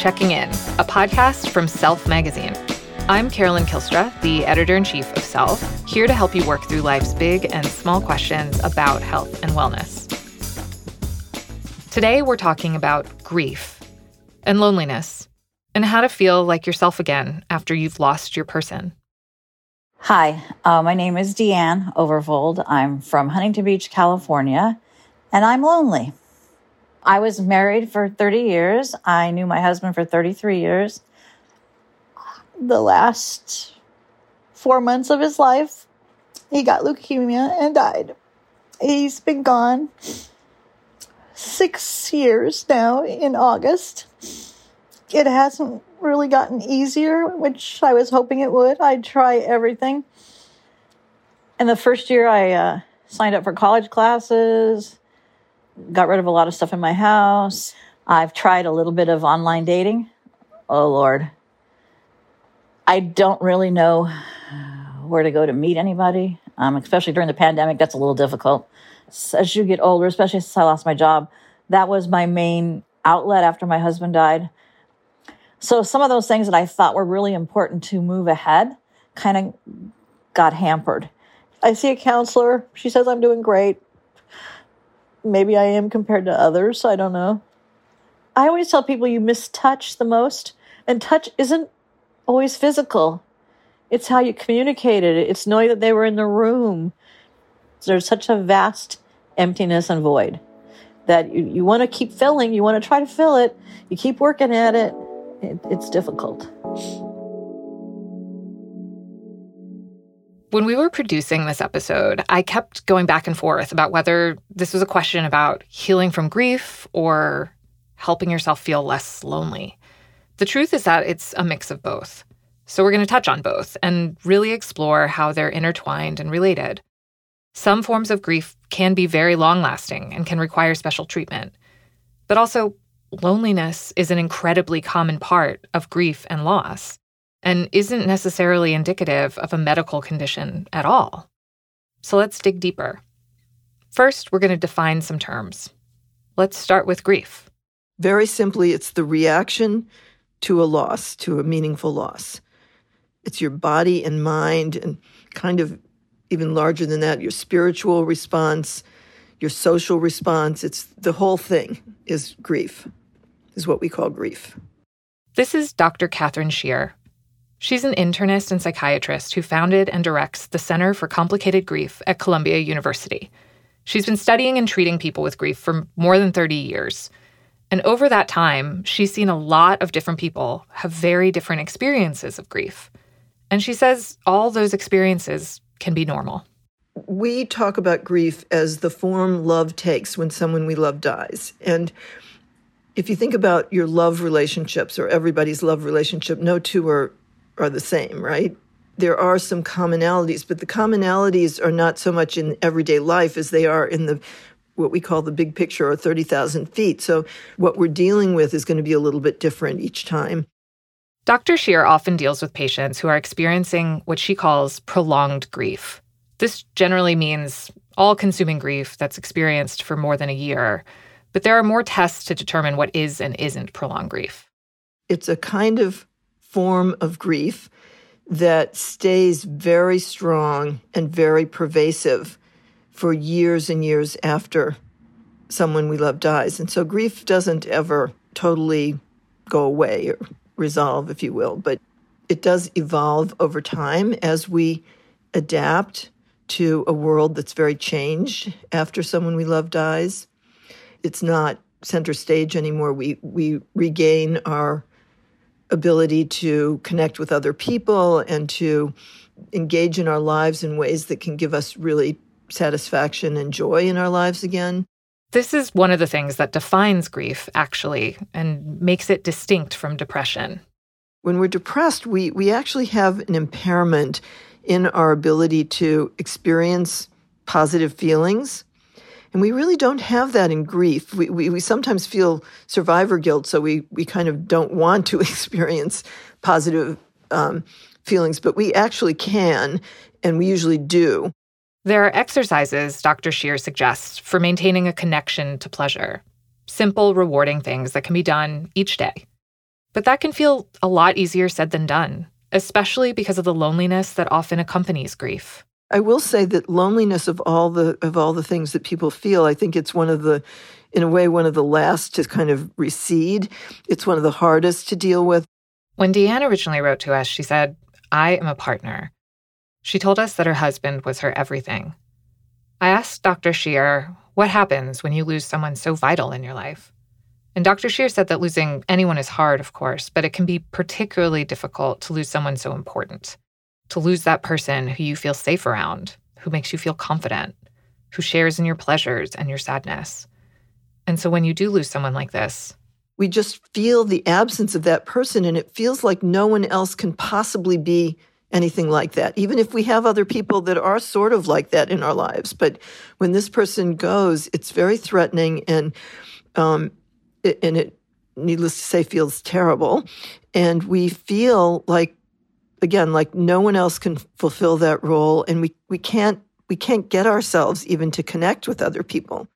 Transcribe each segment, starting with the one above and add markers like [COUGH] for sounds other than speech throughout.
Checking In, a podcast from Self Magazine. I'm Carolyn Kylstra, the editor in chief of Self, here to help you work through life's big and small questions about health and wellness. Today, we're talking about grief and loneliness and how to feel like yourself again after you've lost your person. Hi, uh, my name is Deanne Overvold. I'm from Huntington Beach, California, and I'm lonely. I was married for 30 years. I knew my husband for 33 years. The last four months of his life, he got leukemia and died. He's been gone six years now in August. It hasn't really gotten easier, which I was hoping it would. I'd try everything. And the first year, I uh, signed up for college classes, got rid of a lot of stuff in my house. I've tried a little bit of online dating. Oh, Lord. I don't really know where to go to meet anybody, um, especially during the pandemic. That's a little difficult as you get older, especially since I lost my job, that was my main outlet after my husband died. So some of those things that I thought were really important to move ahead kind of got hampered. I see a counselor. She says I'm doing great. Maybe I am compared to others. I don't know. I always tell people you miss touch the most, and touch isn't always physical. It's how you communicated. It's knowing that they were in the room. There's such a vast emptiness and void that you, you want to keep filling, you want to try to fill it, you keep working at it. it it's difficult. When we were producing this episode, I kept going back and forth about whether this was a question about healing from grief or helping yourself feel less lonely. The truth is that it's a mix of both. So we're going to touch on both and really explore how they're intertwined and related. Some forms of grief can be very long lasting and can require special treatment. But also, loneliness is an incredibly common part of grief and loss and isn't necessarily indicative of a medical condition at all. So let's dig deeper. First, we're going to define some terms. Let's start with grief. Very simply, it's the reaction to a loss, to a meaningful loss. It's your body and mind and kind of even larger than that, your spiritual response, your social response. It's the whole thing is grief, is what we call grief. This is Dr. Katherine Shear. She's an internist and psychiatrist who founded and directs the Center for Complicated Grief at Columbia University. She's been studying and treating people with grief for more than 30 years. And over that time, she's seen a lot of different people have very different experiences of grief. And she says all those experiences can be normal. We talk about grief as the form love takes when someone we love dies. And if you think about your love relationships or everybody's love relationship, no two are, are the same, right? There are some commonalities, but the commonalities are not so much in everyday life as they are in the what we call the big picture or 30,000 feet. So what we're dealing with is going to be a little bit different each time. Dr. Shear often deals with patients who are experiencing what she calls prolonged grief. This generally means all consuming grief that's experienced for more than a year, but there are more tests to determine what is and isn't prolonged grief. It's a kind of form of grief that stays very strong and very pervasive for years and years after someone we love dies. And so grief doesn't ever totally go away or resolve, if you will, but it does evolve over time as we adapt to a world that's very changed after someone we love dies. It's not center stage anymore. We we regain our ability to connect with other people and to engage in our lives in ways that can give us really satisfaction and joy in our lives again. This is one of the things that defines grief, actually, and makes it distinct from depression. When we're depressed, we, we actually have an impairment in our ability to experience positive feelings. And we really don't have that in grief. We, we, we sometimes feel survivor guilt, so we, we kind of don't want to [LAUGHS] experience positive um, feelings, but we actually can, and we usually do. There are exercises Dr. Shear suggests for maintaining a connection to pleasure. Simple, rewarding things that can be done each day. But that can feel a lot easier said than done, especially because of the loneliness that often accompanies grief. I will say that loneliness of all the of all the things that people feel, I think it's one of the in a way one of the last to kind of recede. It's one of the hardest to deal with. When Deanne originally wrote to us, she said, "I am a partner." She told us that her husband was her everything. I asked Dr. Shear, "What happens when you lose someone so vital in your life?" And Dr. Shear said that losing anyone is hard, of course, but it can be particularly difficult to lose someone so important to lose that person who you feel safe around, who makes you feel confident, who shares in your pleasures and your sadness. And so when you do lose someone like this, we just feel the absence of that person, and it feels like no one else can possibly be anything like that, even if we have other people that are sort of like that in our lives. But when this person goes, it's very threatening, and um, it, and it, needless to say, feels terrible. And we feel like again, like no one else can fulfill that role, and we, we can't we can't get ourselves even to connect with other people.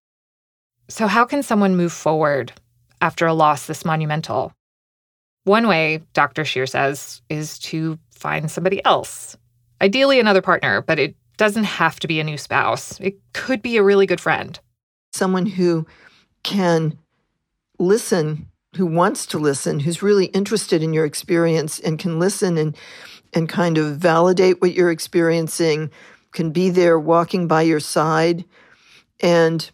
So how can someone move forward after a loss this monumental? One way, Dr. Shear says, is to find somebody else. Ideally another partner, but it doesn't have to be a new spouse. It could be a really good friend. Someone who can listen, who wants to listen, who's really interested in your experience and can listen and and kind of validate what you're experiencing, can be there walking by your side, and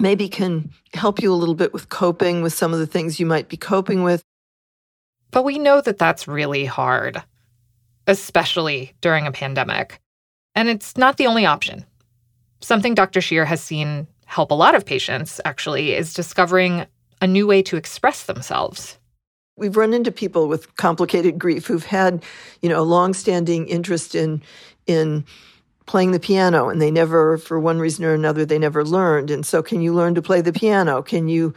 maybe can help you a little bit with coping with some of the things you might be coping with. But we know that that's really hard, especially during a pandemic. And it's not the only option. Something Dr. Shear has seen help a lot of patients, actually, is discovering a new way to express themselves. We've run into people with complicated grief who've had, you know, a long-standing interest in in playing the piano and they never for one reason or another they never learned. And so can you learn to play the piano? Can you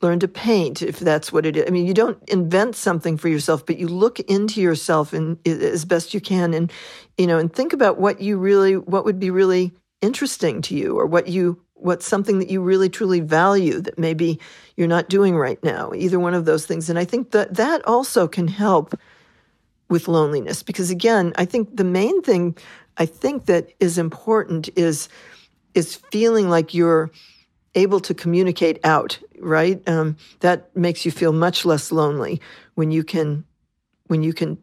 learn to paint if that's what it is? I mean, you don't invent something for yourself, but you look into yourself and as best you can and you know, and think about what you really what would be really interesting to you or what you what's something that you really truly value that maybe you're not doing right now either one of those things. And i think that that also can help with loneliness because again i think the main thing i think that is important is is feeling like you're able to communicate out right? Um, that makes you feel much less lonely when you can when you can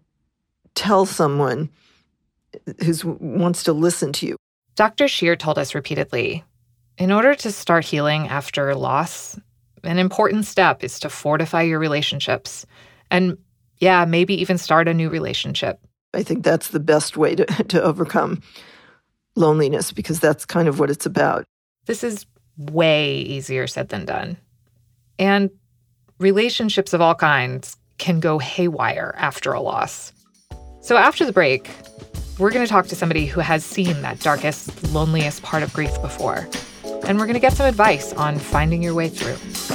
tell someone who wants to listen to you dr shear told us repeatedly in order to start healing after loss, an important step is to fortify your relationships and, yeah, maybe even start a new relationship. I think that's the best way to, [LAUGHS] to overcome loneliness because that's kind of what it's about. This is way easier said than done. And relationships of all kinds can go haywire after a loss. So, after the break, we're going to talk to somebody who has seen that darkest, loneliest part of grief before and we're going to get some advice on finding your way through.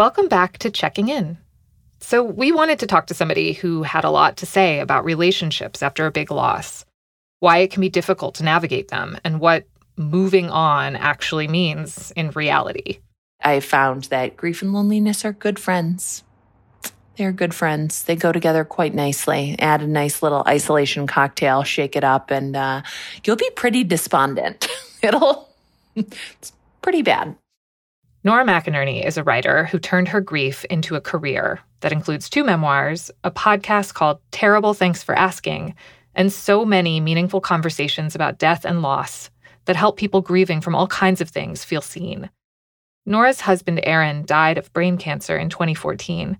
Welcome back to Checking In. So, we wanted to talk to somebody who had a lot to say about relationships after a big loss, why it can be difficult to navigate them, and what moving on actually means in reality. I found that grief and loneliness are good friends. They're good friends. They go together quite nicely. Add a nice little isolation cocktail, shake it up, and uh, you'll be pretty despondent. [LAUGHS] It'll, [LAUGHS] it's pretty bad. Nora McInerny is a writer who turned her grief into a career that includes two memoirs, a podcast called Terrible Thanks for Asking, and so many meaningful conversations about death and loss that help people grieving from all kinds of things feel seen. Nora's husband, Aaron, died of brain cancer in 2014.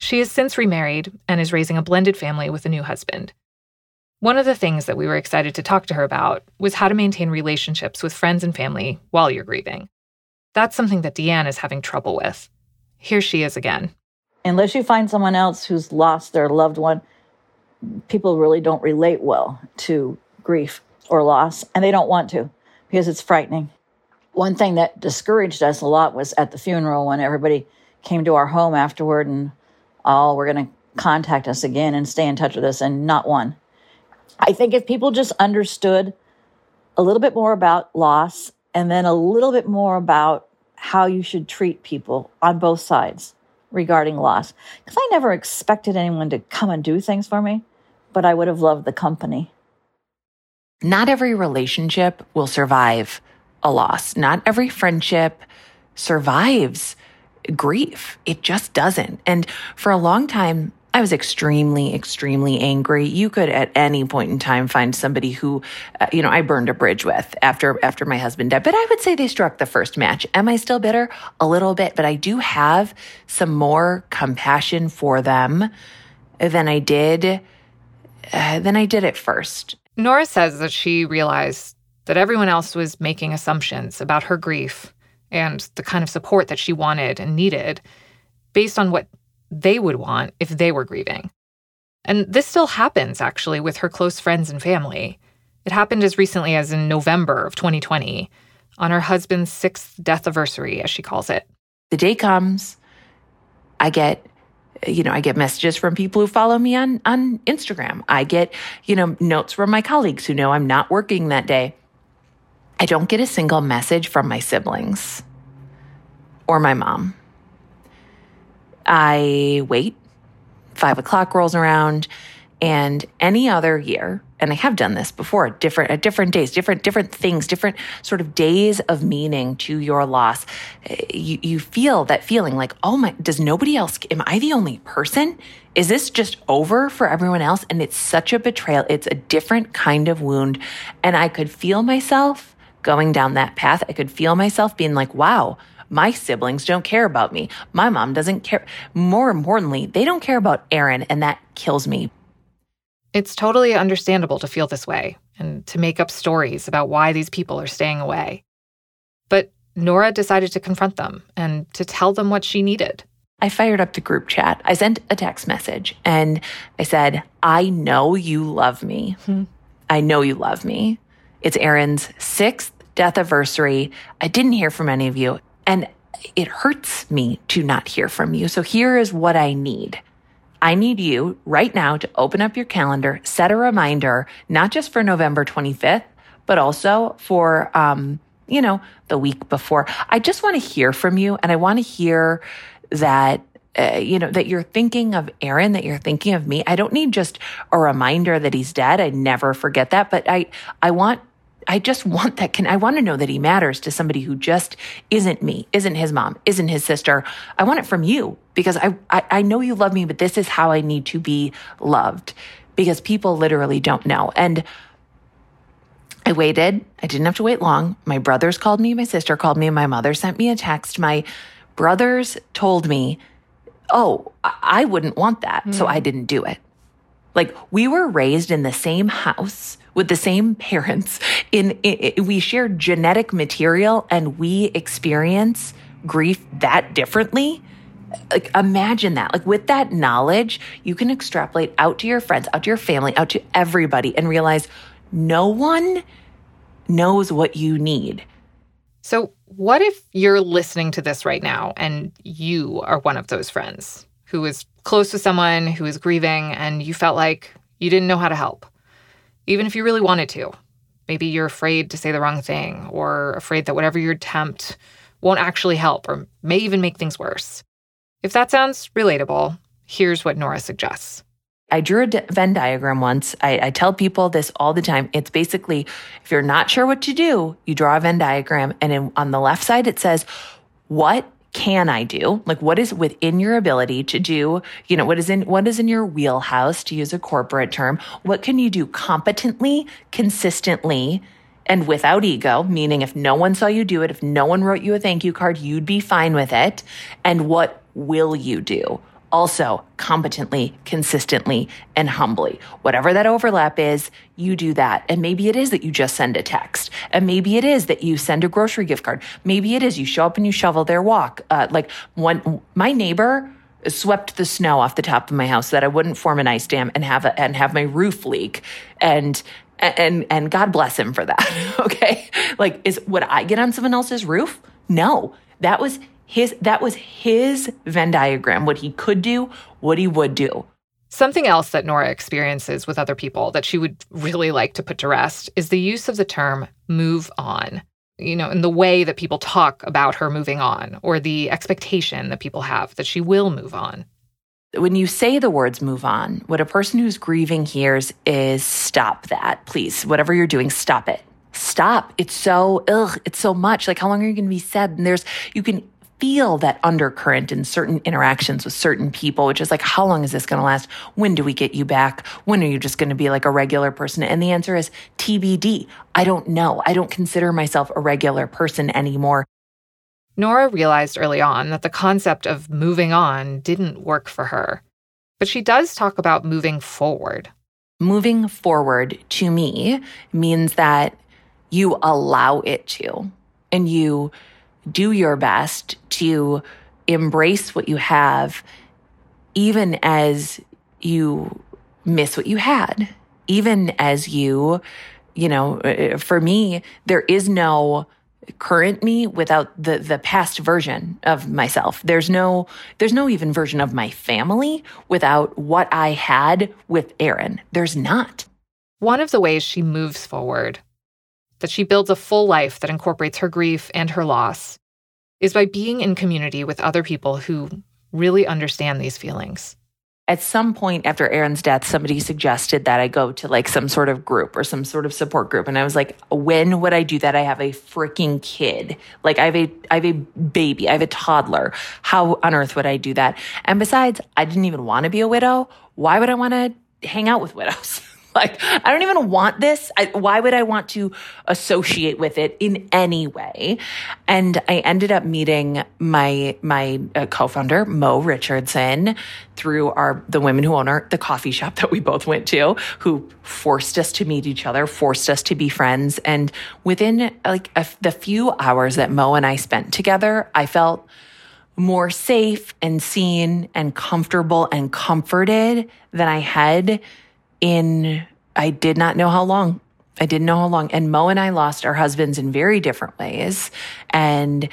She has since remarried and is raising a blended family with a new husband. One of the things that we were excited to talk to her about was how to maintain relationships with friends and family while you're grieving. That's something that Deanne is having trouble with. Here she is again. Unless you find someone else who's lost their loved one, people really don't relate well to grief or loss, and they don't want to because it's frightening. One thing that discouraged us a lot was at the funeral when everybody came to our home afterward and all oh, were going to contact us again and stay in touch with us, and not one. I think if people just understood a little bit more about loss and then a little bit more about how you should treat people on both sides regarding loss. Because I never expected anyone to come and do things for me, but I would have loved the company. Not every relationship will survive a loss. Not every friendship survives grief. It just doesn't. And for a long time, I was extremely, extremely angry. You could at any point in time find somebody who, uh, you know, I burned a bridge with after after my husband died. But I would say they struck the first match. Am I still bitter? A little bit, but I do have some more compassion for them than I did uh, than I did at first. Nora says that she realized that everyone else was making assumptions about her grief and the kind of support that she wanted and needed based on what they would want if they were grieving. And this still happens, actually, with her close friends and family. It happened as recently as in November of 2020, on her husband's sixth death anniversary, as she calls it. The day comes, I get you know, I get messages from people who follow me on, on Instagram. I get, you know, notes from my colleagues who know I'm not working that day. I don't get a single message from my siblings or my mom. I wait. Five o'clock rolls around, and any other year, and I have done this before, different at different days, different different things, different sort of days of meaning to your loss. Eh, you you feel that feeling like, oh my, does nobody else? Am I the only person? Is this just over for everyone else? And it's such a betrayal. It's a different kind of wound, and I could feel myself going down that path. I could feel myself being like, wow my siblings don't care about me. My mom doesn't care. More importantly, they don't care about Aaron, and that kills me. It's totally understandable to feel this way and to make up stories about why these people are staying away. But Nora decided to confront them and to tell them what she needed. I fired up the group chat. I sent a text message and I said, I know you love me. I know you love me. It's Aaron's sixth death anniversary. I didn't hear from any of you. And it hurts me to not hear from you. So here is what I need. I need you right now to open up your calendar, set a reminder, not just for November 25th, but also for, um, you know, the week before. I just want to hear from you and I want to hear that uh, you know, that you're thinking of Aaron, that you're thinking of me. I don't need just a reminder that he's dead. I never forget that, but I, I want I just want that can I want to know that he matters to somebody who just isn't me, isn't his mom, isn't his sister. I want it from you because I, I, I know you love me, but this is how I need to be loved because people literally don't know. And I waited. I didn't have to wait long. My brothers called me, my sister called me, my mother sent me a text. My brothers told me, Oh, I wouldn't want that. Mm. So I didn't do it. Like we were raised in the same house with the same [LAUGHS] parents. In, in, we share genetic material and we experience grief that differently. Like imagine that. Like with that knowledge, you can extrapolate out to your friends, out to your family, out to everybody and realize no one knows what you need. So, what if you're listening to this right now and you are one of those friends who is close to someone who was grieving and you felt like you didn't know how to help? even if you really wanted to. Maybe you're afraid to say the wrong thing or afraid that whatever you attempt won't actually help or may even make things worse. If that sounds relatable, here's what Nora suggests. I drew a Venn diagram once. I, I, tell people this all the time. It's basically if you're not sure what to do, you draw a Venn diagram, and in, on the left side, it says, What can I do? Like what is within your ability to do, you know, what is in what is in your wheelhouse to use a corporate term? What can you do competently, consistently, and without ego, meaning if no one saw you do it, if no one wrote you a thank you card, you'd be fine with it. And what will you do? Also competently, consistently, and humbly. Whatever that overlap is, you do that. And maybe it is that you just send a text. And maybe it is that you send a grocery gift card. Maybe it is you show up and you shovel their walk. Uh, like one, my neighbor swept the snow off the top of my house so that I wouldn't form an ice dam and have a, and have my roof leak. And and and God bless him for that. [LAUGHS] okay, like is would I get on someone else's roof? No, that was his that was his Venn diagram, what he could do, what he would do. Something else that Nora experiences with other people that she would really like to put to rest is the use of the term move on. You know, in the way that people talk about her moving on, or the expectation that people have that she will move on. When you say the words move on, what a person who's grieving hears is stop that, please. Whatever you're doing, stop it. Stop. It's so, ugh, it's so much. Like, how long are you going to be sad? And there's, you can feel that undercurrent in certain interactions with certain people, which is like, how long is this going to last? When do we get you back? When are you just going to be like a regular person? And the answer is TBD. I don't know. I don't consider myself a regular person anymore. Nora realized early on that the concept of moving on didn't work for her. But she does talk about moving forward. Moving forward to me means that you allow it to and you do your best to embrace what you have, even as you miss what you had, even as you, you know, uh, for me, there is no current me without the the past version of myself. There's no there's no even version of my family without what i had with aaron there's not. One of the ways she moves forward that she builds a full life that incorporates her grief and her loss, is by being in community with other people who really understand these feelings. At some point after Aaron's death, somebody suggested that I go to like some sort of group or some sort of support group. And I was like, when would I do that? I have a freaking kid. Like I have a, I have a baby. I have a toddler. How on earth would I do that? And besides, I didn't even want to be a widow. Why would I want to hang out with widows? [LAUGHS] [LAUGHS] like, I don't even want this. I, why would I want to associate with it in any way? And I ended up meeting my, my uh, co-founder, Mo Richardson, through our, the women who own our, the coffee shop that we both went to, who forced us to meet each other, forced us to be friends. And within like a, the few hours that Mo and I spent together, I felt more safe and seen and comfortable and comforted than I had in, I did not know how long. I didn't know how long. And Mo and I lost our husbands in very different ways. And,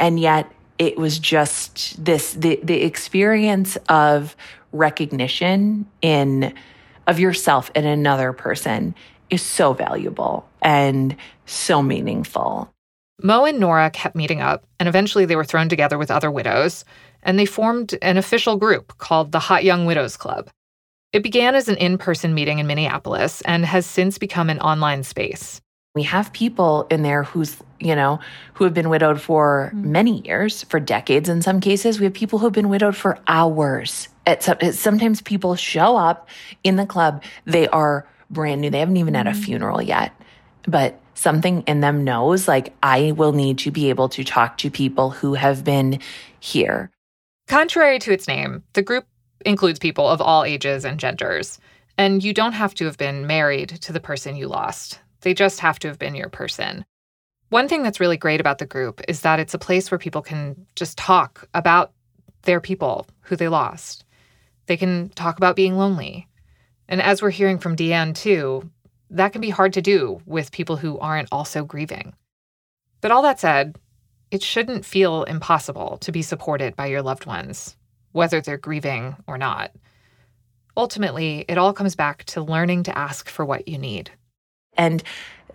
and yet it was just this, the, the experience of recognition in, of yourself in another person is so valuable and so meaningful. Mo and Nora kept meeting up, and eventually they were thrown together with other widows, and they formed an official group called the Hot Young Widows Club. It began as an in person meeting in Minneapolis and has since become an online space. We have people in there who's, you know, who have been widowed for mm-hmm. many years, for decades in some cases. We have people who have been widowed for hours. At sometimes people show up in the club, they are brand new, they haven't even had a mm-hmm. funeral yet, but something in them knows like, I will need to be able to talk to people who have been here. Contrary to its name, the group includes people of all ages and genders. And you don't have to have been married to the person you lost, they just have to have been your person. One thing that's really great about the group is that it's a place where people can just talk about their people who they lost. They can talk about being lonely. And as we're hearing from Deanne, too, that can be hard to do with people who aren't also grieving. But all that said, it shouldn't feel impossible to be supported by your loved ones whether they're grieving or not. Ultimately, it all comes back to learning to ask for what you need. And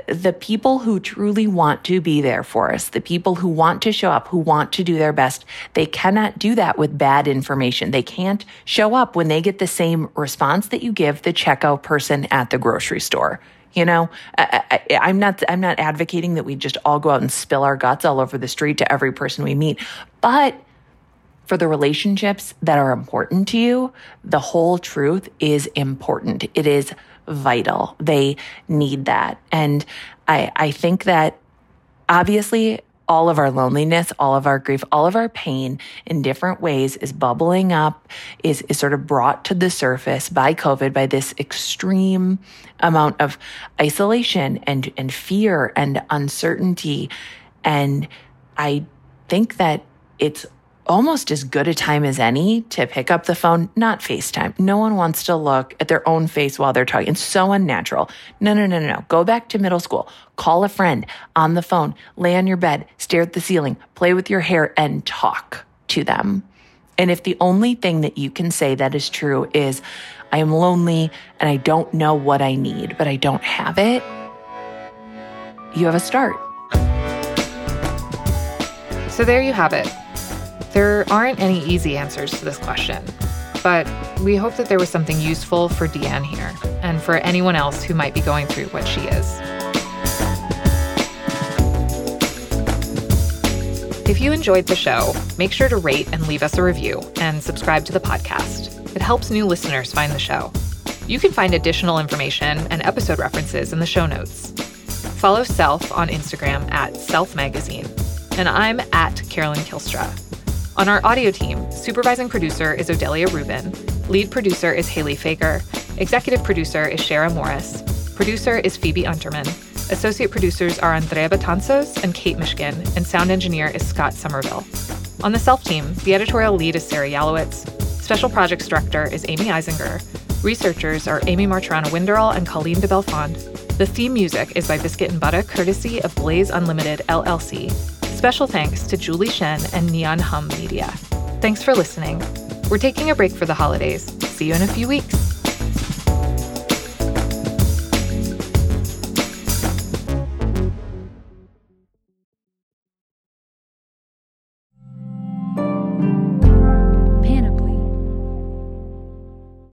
the people who truly want to be there for us, the people who want to show up, who want to do their best, they cannot do that with bad information. They can't show up when they get the same response that you give the checkout person at the grocery store. You know, I, am not, I'm not advocating that we just all go out and spill our guts all over the street to every person we meet, but for the relationships that are important to you, the whole truth is important. It is vital. They need that. And I, I think that obviously all of our loneliness, all of our grief, all of our pain in different ways is bubbling up, is, is sort of brought to the surface by COVID, by this extreme amount of isolation and, and fear and uncertainty. And I think that it's almost as good a time as any to pick up the phone, not FaceTime. No one wants to look at their own face while they're talking. It's so unnatural. No, no, no, no, no. Go back to middle school. Call a friend on the phone, lay on your bed, stare at the ceiling, play with your hair, and talk to them. And if the only thing that you can say that is true is, I am lonely and I don't know what I need, but I don't have it, you have a start. So there you have it. There aren't any easy answers to this question, but we hope that there was something useful for Deanne here and for anyone else who might be going through what she is. If you enjoyed the show, make sure to rate and leave us a review and subscribe to the podcast. It helps new listeners find the show. You can find additional information and episode references in the show notes. Follow Self on Instagram at Self Magazine, and I'm at Carolyn Kylstra. On our audio team, supervising producer is Odelia Rubin, lead producer is Haley Fager, executive producer is Shara Morris, producer is Phoebe Unterman, associate producers are Andrea Batanzos and Kate Mishkin, and sound engineer is Scott Somerville. On the self team, the editorial lead is Sarah Yalowitz, special projects director is Amy Eisinger, researchers are Amy Marturana Winderl and Colleen de Bellefonds. The theme music is by Biscuit and Butter, courtesy of Blaze Unlimited LLC. Special thanks to Julie Shen and Neon Hum Media. Thanks for listening. We're taking a break for the holidays. See you in a few weeks.